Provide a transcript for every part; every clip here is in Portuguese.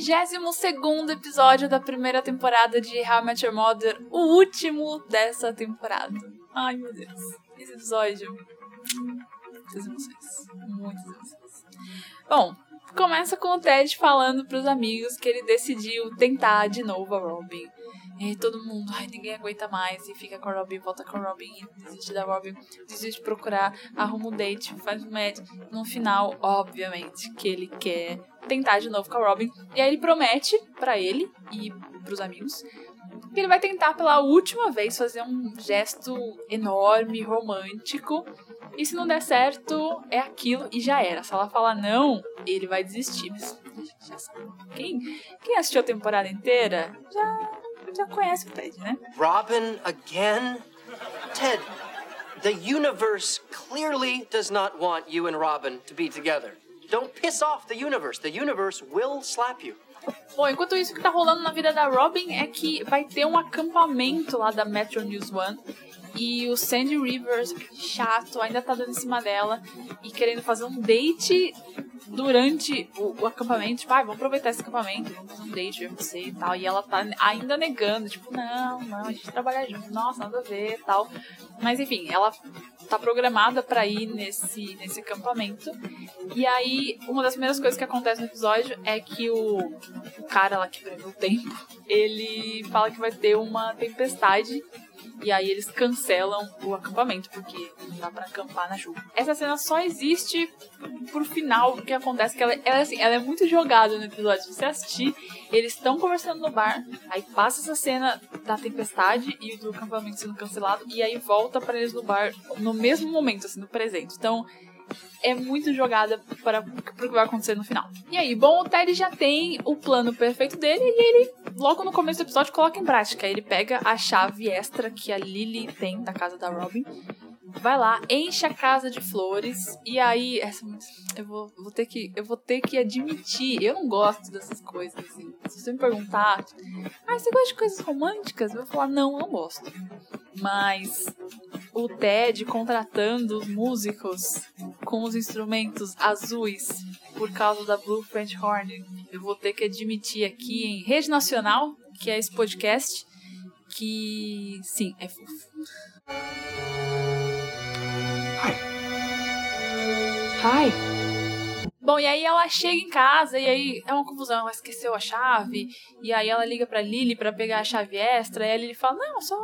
32 episódio da primeira temporada de How I Met Your Mother, o último dessa temporada. Ai, meu Deus. Esse episódio. Muitas emoções. Muitas emoções. Bom, começa com o Ted falando pros amigos que ele decidiu tentar de novo a Robin. E todo mundo, ai, ninguém aguenta mais. E fica com a Robin, volta com a Robin, desiste da Robin, desiste de procurar, arruma um date, faz um match. No final, obviamente, que ele quer tentar de novo com a Robin. E aí ele promete para ele e pros amigos que ele vai tentar pela última vez fazer um gesto enorme, romântico. E se não der certo, é aquilo e já era. Se ela falar não, ele vai desistir. Mas já sabe. Quem, quem assistiu a temporada inteira já, já conhece o Ted, né? Robin again? Ted, the universe clearly does not want you and Robin to be together. Don't piss off the universe. The universe will slap you. Bom, enquanto isso, o que tá rolando na vida da Robin é que vai ter um acampamento lá da Metro News One. E o Sandy Rivers, chato, ainda tá dando em cima dela e querendo fazer um date durante o, o acampamento. Tipo, ah, vamos aproveitar esse acampamento, vamos fazer um date, ver você e tal. E ela tá ainda negando, tipo, não, não, a gente trabalha junto, nossa, nada a ver e tal. Mas enfim, ela tá programada para ir nesse, nesse acampamento. E aí, uma das primeiras coisas que acontece no episódio é que o, o cara lá que prevê o tempo, ele fala que vai ter uma tempestade e aí eles cancelam o acampamento, porque não dá pra acampar na chuva. Essa cena só existe pro final, porque acontece que ela, ela, assim, ela é muito jogada no episódio. Se você assistir, eles estão conversando no bar, aí passa essa cena da tempestade e do acampamento sendo cancelado, e aí volta para eles no bar no mesmo momento, assim, no presente. Então, é muito jogada para, para o que vai acontecer no final. E aí, bom, o Ted já tem o plano perfeito dele e ele, logo no começo do episódio, coloca em prática. Ele pega a chave extra que a Lily tem da casa da Robin vai lá, enche a casa de flores e aí essa eu vou, vou ter que eu vou ter que admitir, eu não gosto dessas coisas assim. Se você me perguntar, ah, você gosta de coisas românticas? Eu vou falar não, não gosto. Mas o Ted contratando os músicos com os instrumentos azuis por causa da Blue French Horn, eu vou ter que admitir aqui em rede nacional, que é esse podcast, que sim, é fofo. Hi. Bom, e aí ela chega em casa e aí é uma confusão, ela esqueceu a chave, e aí ela liga pra Lily para pegar a chave extra, e a Lily fala, não, só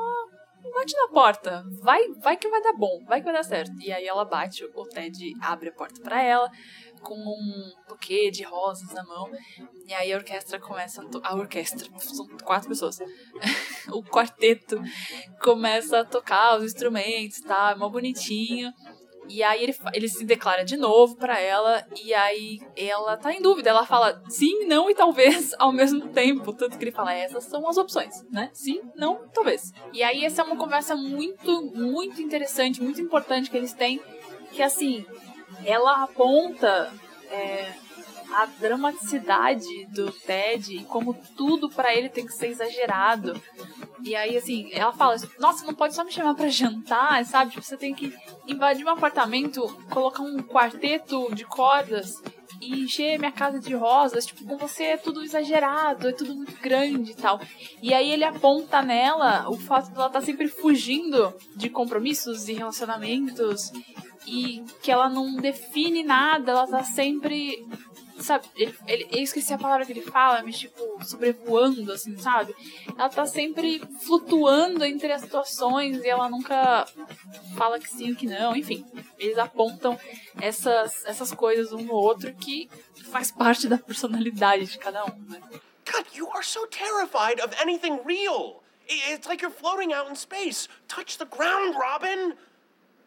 bate na porta, vai, vai que vai dar bom, vai que vai dar certo. E aí ela bate, o Ted abre a porta para ela, com um buquê de rosas na mão. E aí a orquestra começa a, a orquestra, são quatro pessoas. o quarteto começa a tocar os instrumentos, tá? É mó bonitinho. E aí ele, ele se declara de novo para ela e aí ela tá em dúvida. Ela fala sim, não e talvez ao mesmo tempo. Tanto que ele fala, essas são as opções, né? Sim, não, talvez. E aí essa é uma conversa muito, muito interessante, muito importante que eles têm. Que assim, ela aponta é, a dramaticidade do Ted e como tudo para ele tem que ser exagerado. E aí, assim, ela fala: Nossa, não pode só me chamar para jantar, sabe? Tipo, você tem que invadir um apartamento, colocar um quarteto de cordas e encher minha casa de rosas. Tipo, com você é tudo exagerado, é tudo muito grande e tal. E aí ele aponta nela o fato de ela estar tá sempre fugindo de compromissos e relacionamentos e que ela não define nada, ela tá sempre sabe, ele, ele, eu esqueci a palavra que ele fala, mas tipo, sobrevoando, assim, sabe? Ela tá sempre flutuando entre as situações e ela nunca fala que sim ou que não, enfim. Eles apontam essas, essas coisas um no outro que faz parte da personalidade de cada um, né? God, you are so terrified of anything real. It's like you're floating out in space. Touch the ground, Robin.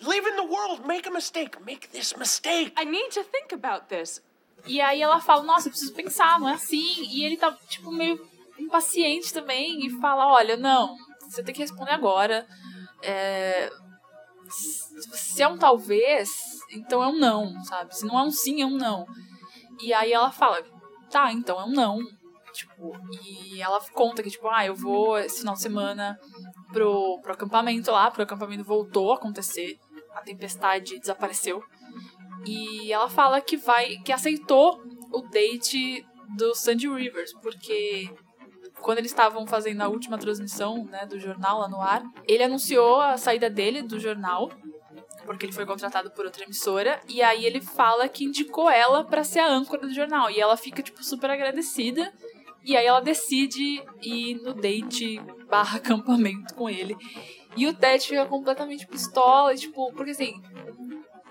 Live in the world. Make a mistake. Make this mistake. I need to think about this. E aí ela fala, nossa, eu preciso pensar, não é assim. E ele tá, tipo, meio impaciente também e fala, olha, não, você tem que responder agora. É... Se é um talvez, então é um não, sabe? Se não é um sim, é um não. E aí ela fala, tá, então é um não. Tipo, e ela conta que, tipo, ah, eu vou esse final de semana pro, pro acampamento lá, pro acampamento voltou a acontecer, a tempestade desapareceu. E ela fala que vai, que aceitou o date do Sandy Rivers, porque quando eles estavam fazendo a última transmissão né, do jornal lá no ar, ele anunciou a saída dele do jornal, porque ele foi contratado por outra emissora, e aí ele fala que indicou ela para ser a âncora do jornal, e ela fica, tipo, super agradecida, e aí ela decide ir no date barra acampamento com ele. E o Ted fica completamente pistola, tipo, porque assim,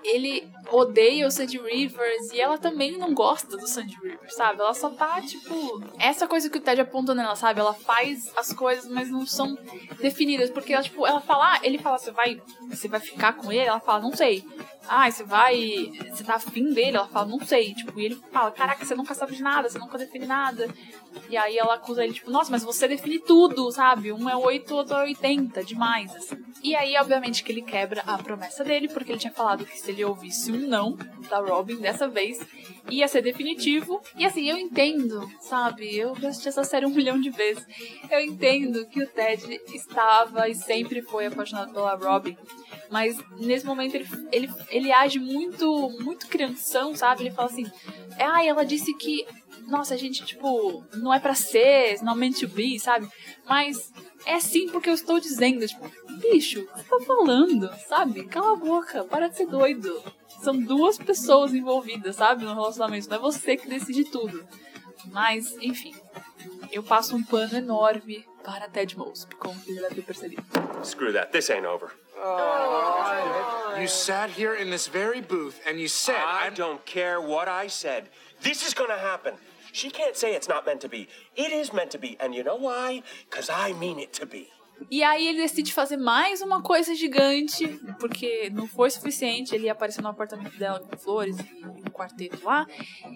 ele odeia o Sandy Rivers e ela também não gosta do Sandy Rivers, sabe? Ela só tá, tipo. Essa coisa que o Ted aponta nela, sabe? Ela faz as coisas, mas não são definidas. Porque ela, tipo, ela fala, ah, ele fala, você vai. Você vai ficar com ele? Ela fala, não sei. Ah, você vai. Você tá afim dele? Ela fala, não sei. Tipo, e ele fala, caraca, você nunca sabe de nada, você nunca define nada. E aí ela acusa ele, tipo, nossa, mas você define tudo, sabe? Um é 8, outro é 80, demais, assim. E aí, obviamente, que ele quebra a promessa dele, porque ele tinha falado que se ele ouvisse um não da Robin dessa vez, ia ser definitivo. E assim, eu entendo, sabe? Eu já assisti essa série um milhão de vezes. Eu entendo que o Ted estava e sempre foi apaixonado pela Robin. Mas nesse momento ele, ele, ele age muito, muito crianção, sabe? Ele fala assim: ah, ela disse que nossa, a gente, tipo, não é pra ser, não meant to be, sabe? Mas é sim porque eu estou dizendo, tipo, bicho, o que você tá falando, sabe? Cala a boca, para de ser doido. São duas pessoas envolvidas, sabe, no relacionamento, não é você que decide tudo. Mas, enfim, eu passo um pano enorme para Ted Mosby, como você já deve ter percebido. Screw that, this ain't over. You sat here in this very booth and you said, I I'm- don't care what I said. This is gonna happen. She can't say it's not meant to be. It is meant to be. And you know why? Because I mean it to be. E aí ele decide fazer mais uma coisa gigante, porque não foi suficiente ele ia aparecer no apartamento dela com flores e um quarteto lá.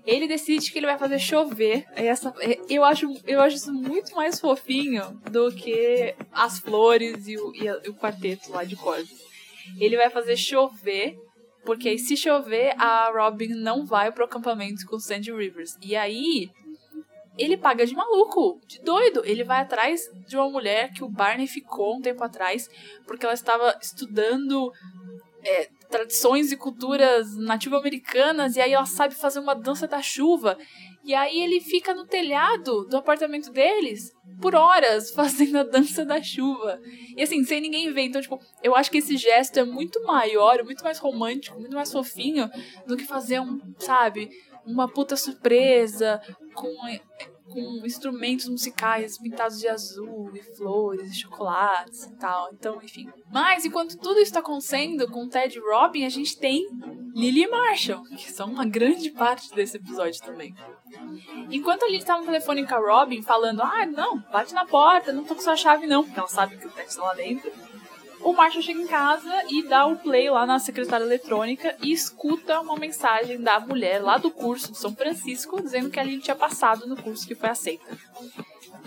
Ele decide que ele vai fazer chover. Essa, eu, acho, eu acho isso muito mais fofinho do que as flores e o, e a- e o quarteto lá de cordas. Ele vai fazer chover, porque se chover, a Robin não vai pro acampamento com Sandy Rivers. E aí, ele paga de maluco, de doido. Ele vai atrás de uma mulher que o Barney ficou um tempo atrás, porque ela estava estudando é, tradições e culturas nativo-americanas, e aí ela sabe fazer uma dança da chuva. E aí ele fica no telhado do apartamento deles por horas fazendo a dança da chuva. E assim, sem ninguém ver. Então, tipo, eu acho que esse gesto é muito maior, muito mais romântico, muito mais fofinho do que fazer um, sabe, uma puta surpresa com, com instrumentos musicais pintados de azul e flores e chocolates e tal. Então, enfim. Mas enquanto tudo isso tá acontecendo com Ted e Robin, a gente tem Lily e Marshall, que são uma grande parte desse episódio também. Enquanto a Lily tá no telefone com a Robin, falando: Ah, não, bate na porta, não tô com sua chave, não, porque ela sabe que o Ted tá lá dentro. O Marshall chega em casa e dá o play lá na secretária eletrônica e escuta uma mensagem da mulher lá do curso de São Francisco dizendo que a Lily tinha passado no curso que foi aceita.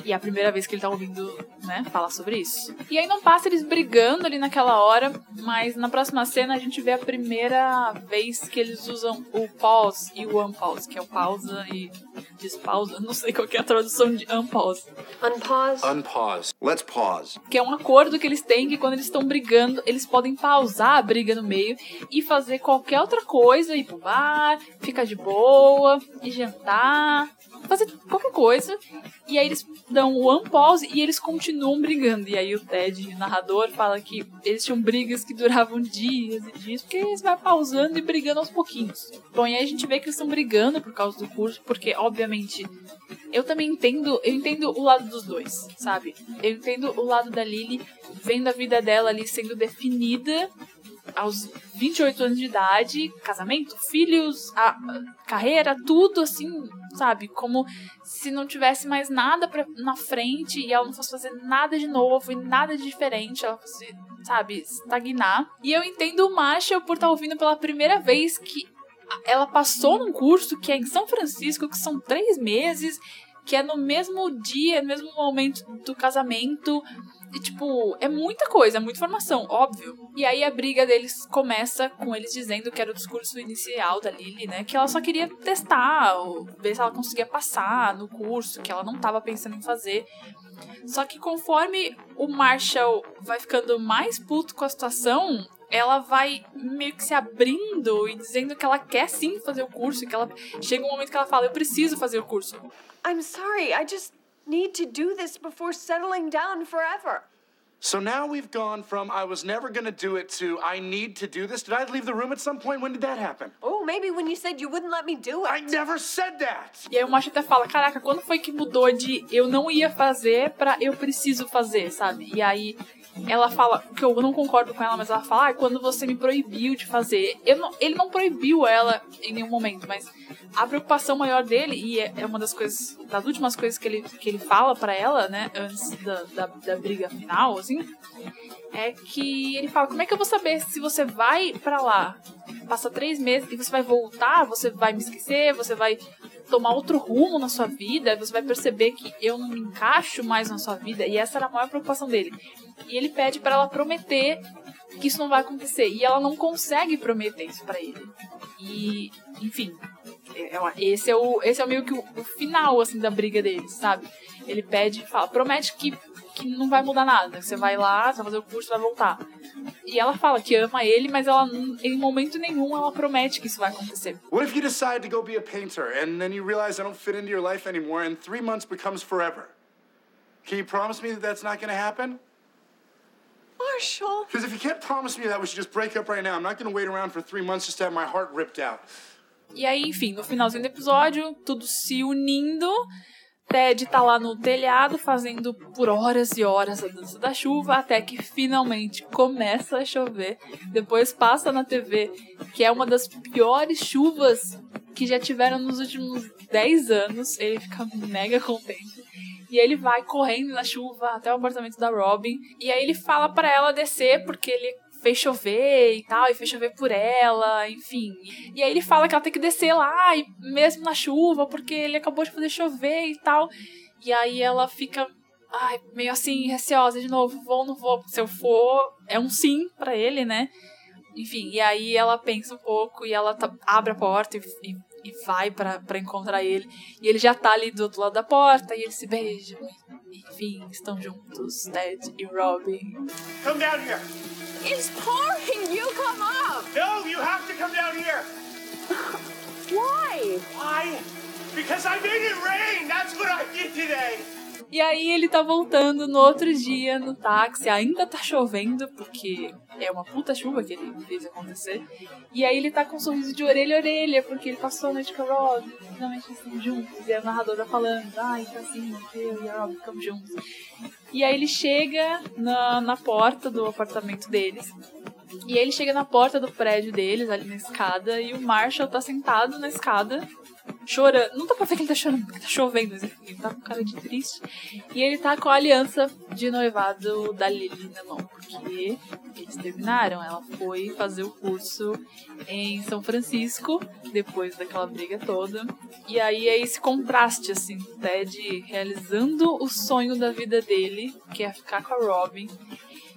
E é a primeira vez que ele tá ouvindo, né, falar sobre isso. E aí não passa eles brigando ali naquela hora, mas na próxima cena a gente vê a primeira vez que eles usam o pause e o unpause, que é o pausa e despausa. Não sei qual que é a tradução de unpause. Unpause. unpause. Let's pause. Que é um acordo que eles têm que quando eles estão brigando, eles podem pausar a briga no meio e fazer qualquer outra coisa, ir pro bar, ficar de boa, e jantar, fazer qualquer coisa. E aí eles dão o unpause e eles continuam brigando. E aí o Ted, o narrador, fala que eles tinham brigas que duravam dias e dias, porque eles vão pausando e brigando aos pouquinhos. Bom, e aí a gente vê que eles estão brigando por causa do curso, porque obviamente eu também entendo, eu entendo o lado dos dois, sabe? Eu entendo o lado da Lily vendo a vida dela ali sendo definida aos 28 anos de idade, casamento, filhos, a, a carreira, tudo assim, sabe? Como se não tivesse mais nada pra, na frente e ela não fosse fazer nada de novo e nada de diferente, ela fosse, sabe, estagnar. E eu entendo o Marshall por estar ouvindo pela primeira vez que ela passou num curso que é em São Francisco, que são três meses, que é no mesmo dia, no mesmo momento do casamento. E, tipo, é muita coisa, é muita informação, óbvio. E aí a briga deles começa com eles dizendo que era o discurso inicial da Lily, né? Que ela só queria testar, ver se ela conseguia passar no curso, que ela não tava pensando em fazer. Só que conforme o Marshall vai ficando mais puto com a situação, ela vai meio que se abrindo e dizendo que ela quer sim fazer o curso, que ela chega um momento que ela fala, eu preciso fazer o curso. I'm sorry, I just need to do this before settling down forever. So now we've gone from I was never gonna do it to I need to do this. Did I leave the room at some point? When did that happen? Oh, maybe when you said you wouldn't let me do it. I never said that. E aí o macho até fala, caraca, quando foi que mudou de eu não ia fazer pra eu preciso fazer, sabe? E aí ela fala, que eu não concordo com ela, mas ela fala, ah, quando você me proibiu de fazer. Não, ele não proibiu ela em nenhum momento, mas a preocupação maior dele, e é, é uma das coisas, das últimas coisas que ele, que ele fala para ela, né, antes da, da, da, briga final, assim, é que ele fala, como é que eu vou saber se você vai para lá, passa três meses e você vai voltar, você vai me esquecer, você vai tomar outro rumo na sua vida, você vai perceber que eu não me encaixo mais na sua vida, e essa era a maior preocupação dele. E ele pede para ela prometer que isso não vai acontecer. E ela não consegue prometer isso para ele. E, enfim, é, é esse é o esse é meio que o, o, final assim da briga deles, sabe? Ele pede, fala, promete que que não vai mudar nada. Você vai lá, você vai fazer o curso, vai voltar. E ela fala que ama ele, mas ela em momento nenhum ela promete que isso vai acontecer. What if you decide to go be a painter and then you realize I don't fit into your life anymore and three months becomes forever? Can you promise me that that's not going to happen? Marshall. Because if you can't promise me that, we should just break up right now. I'm not going to wait around for three months just to have my heart ripped out. E aí, enfim, no finalzinho do episódio, tudo se unindo. Ted tá lá no telhado fazendo por horas e horas a dança da chuva, até que finalmente começa a chover. Depois passa na TV que é uma das piores chuvas que já tiveram nos últimos 10 anos. Ele fica mega contente. E ele vai correndo na chuva até o apartamento da Robin. E aí ele fala para ela descer, porque ele fez chover e tal, e fez chover por ela, enfim. E aí ele fala que ela tem que descer lá, e mesmo na chuva, porque ele acabou de fazer chover e tal. E aí ela fica ai, meio assim, receosa de novo, vou ou não vou? Se eu for, é um sim para ele, né? Enfim, e aí ela pensa um pouco e ela tá, abre a porta e, e e vai para encontrar ele. E ele já tá ali do outro lado da porta e eles se beijam. Enfim, estão juntos, Ted e Robin. Come down here. It's pouring. You come up. No, you have to come down here. Why? Why? Because I made it rain. That's what I did today. E aí ele tá voltando no outro dia no táxi, ainda tá chovendo, porque é uma puta chuva que ele fez acontecer. E aí ele tá com um sorriso de orelha a orelha, porque ele passou a noite com a Rob, finalmente estão juntos. E a narradora falando, ai, tá assim, eu e a Rob ficamos juntos. E aí ele chega na, na porta do apartamento deles. E aí ele chega na porta do prédio deles, ali na escada, e o Marshall tá sentado na escada, chorando. Não dá pra ver que ele tá chorando, porque tá chovendo, mas enfim, ele tá com cara de triste. E ele tá com a aliança de noivado da Lily na mão, porque eles terminaram. Ela foi fazer o curso em São Francisco, depois daquela briga toda. E aí é esse contraste, assim, Ted realizando o sonho da vida dele, que é ficar com a Robin.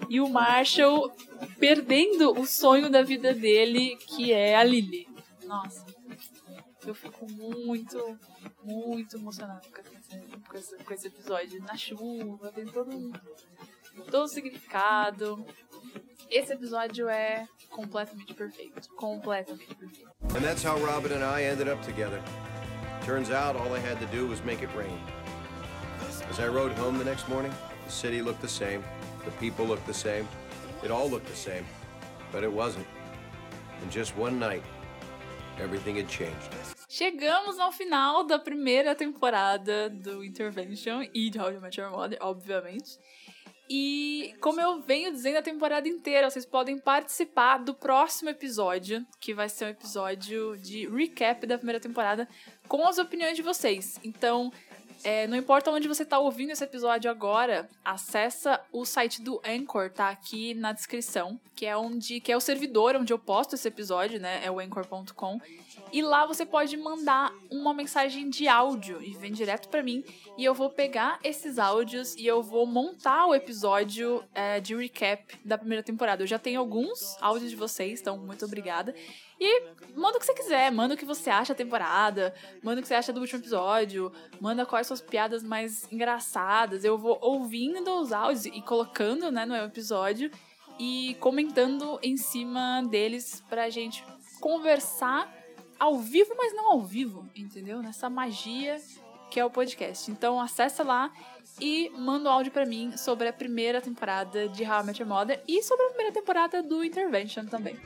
E o Marshall perdendo o sonho da vida dele, que é a Lily. Nossa eu fico muito, muito emocionada com esse, com esse, com esse episódio. Na chuva, tem todo todo um significado. Esse episódio é completamente perfeito. Completamente perfeito. And that's how Robin and I ended up together. Turns out all I had to do was make it rain. As I rode home the next morning, the city looked the same, the people looked the same, it all looked the same, but it wasn't. In just one night, everything had changed. Chegamos ao final da primeira temporada do Intervention e de How I Met Your Mother, obviamente. E como eu venho dizendo a temporada inteira, vocês podem participar do próximo episódio, que vai ser um episódio de recap da primeira temporada, com as opiniões de vocês. Então, é, não importa onde você está ouvindo esse episódio agora, acessa o site do Anchor, tá aqui na descrição, que é onde que é o servidor onde eu posto esse episódio, né? É o anchor.com. E lá você pode mandar uma mensagem de áudio e vem direto para mim. E eu vou pegar esses áudios e eu vou montar o episódio é, de recap da primeira temporada. Eu já tenho alguns áudios de vocês, então muito obrigada. E manda o que você quiser, manda o que você acha da temporada, manda o que você acha do último episódio, manda quais são as piadas mais engraçadas. Eu vou ouvindo os áudios e colocando né, no episódio. e comentando em cima deles pra gente conversar ao vivo, mas não ao vivo, entendeu? Nessa magia que é o podcast. Então acessa lá e manda um áudio pra mim sobre a primeira temporada de How I Met Your Mother e sobre a primeira temporada do Intervention também.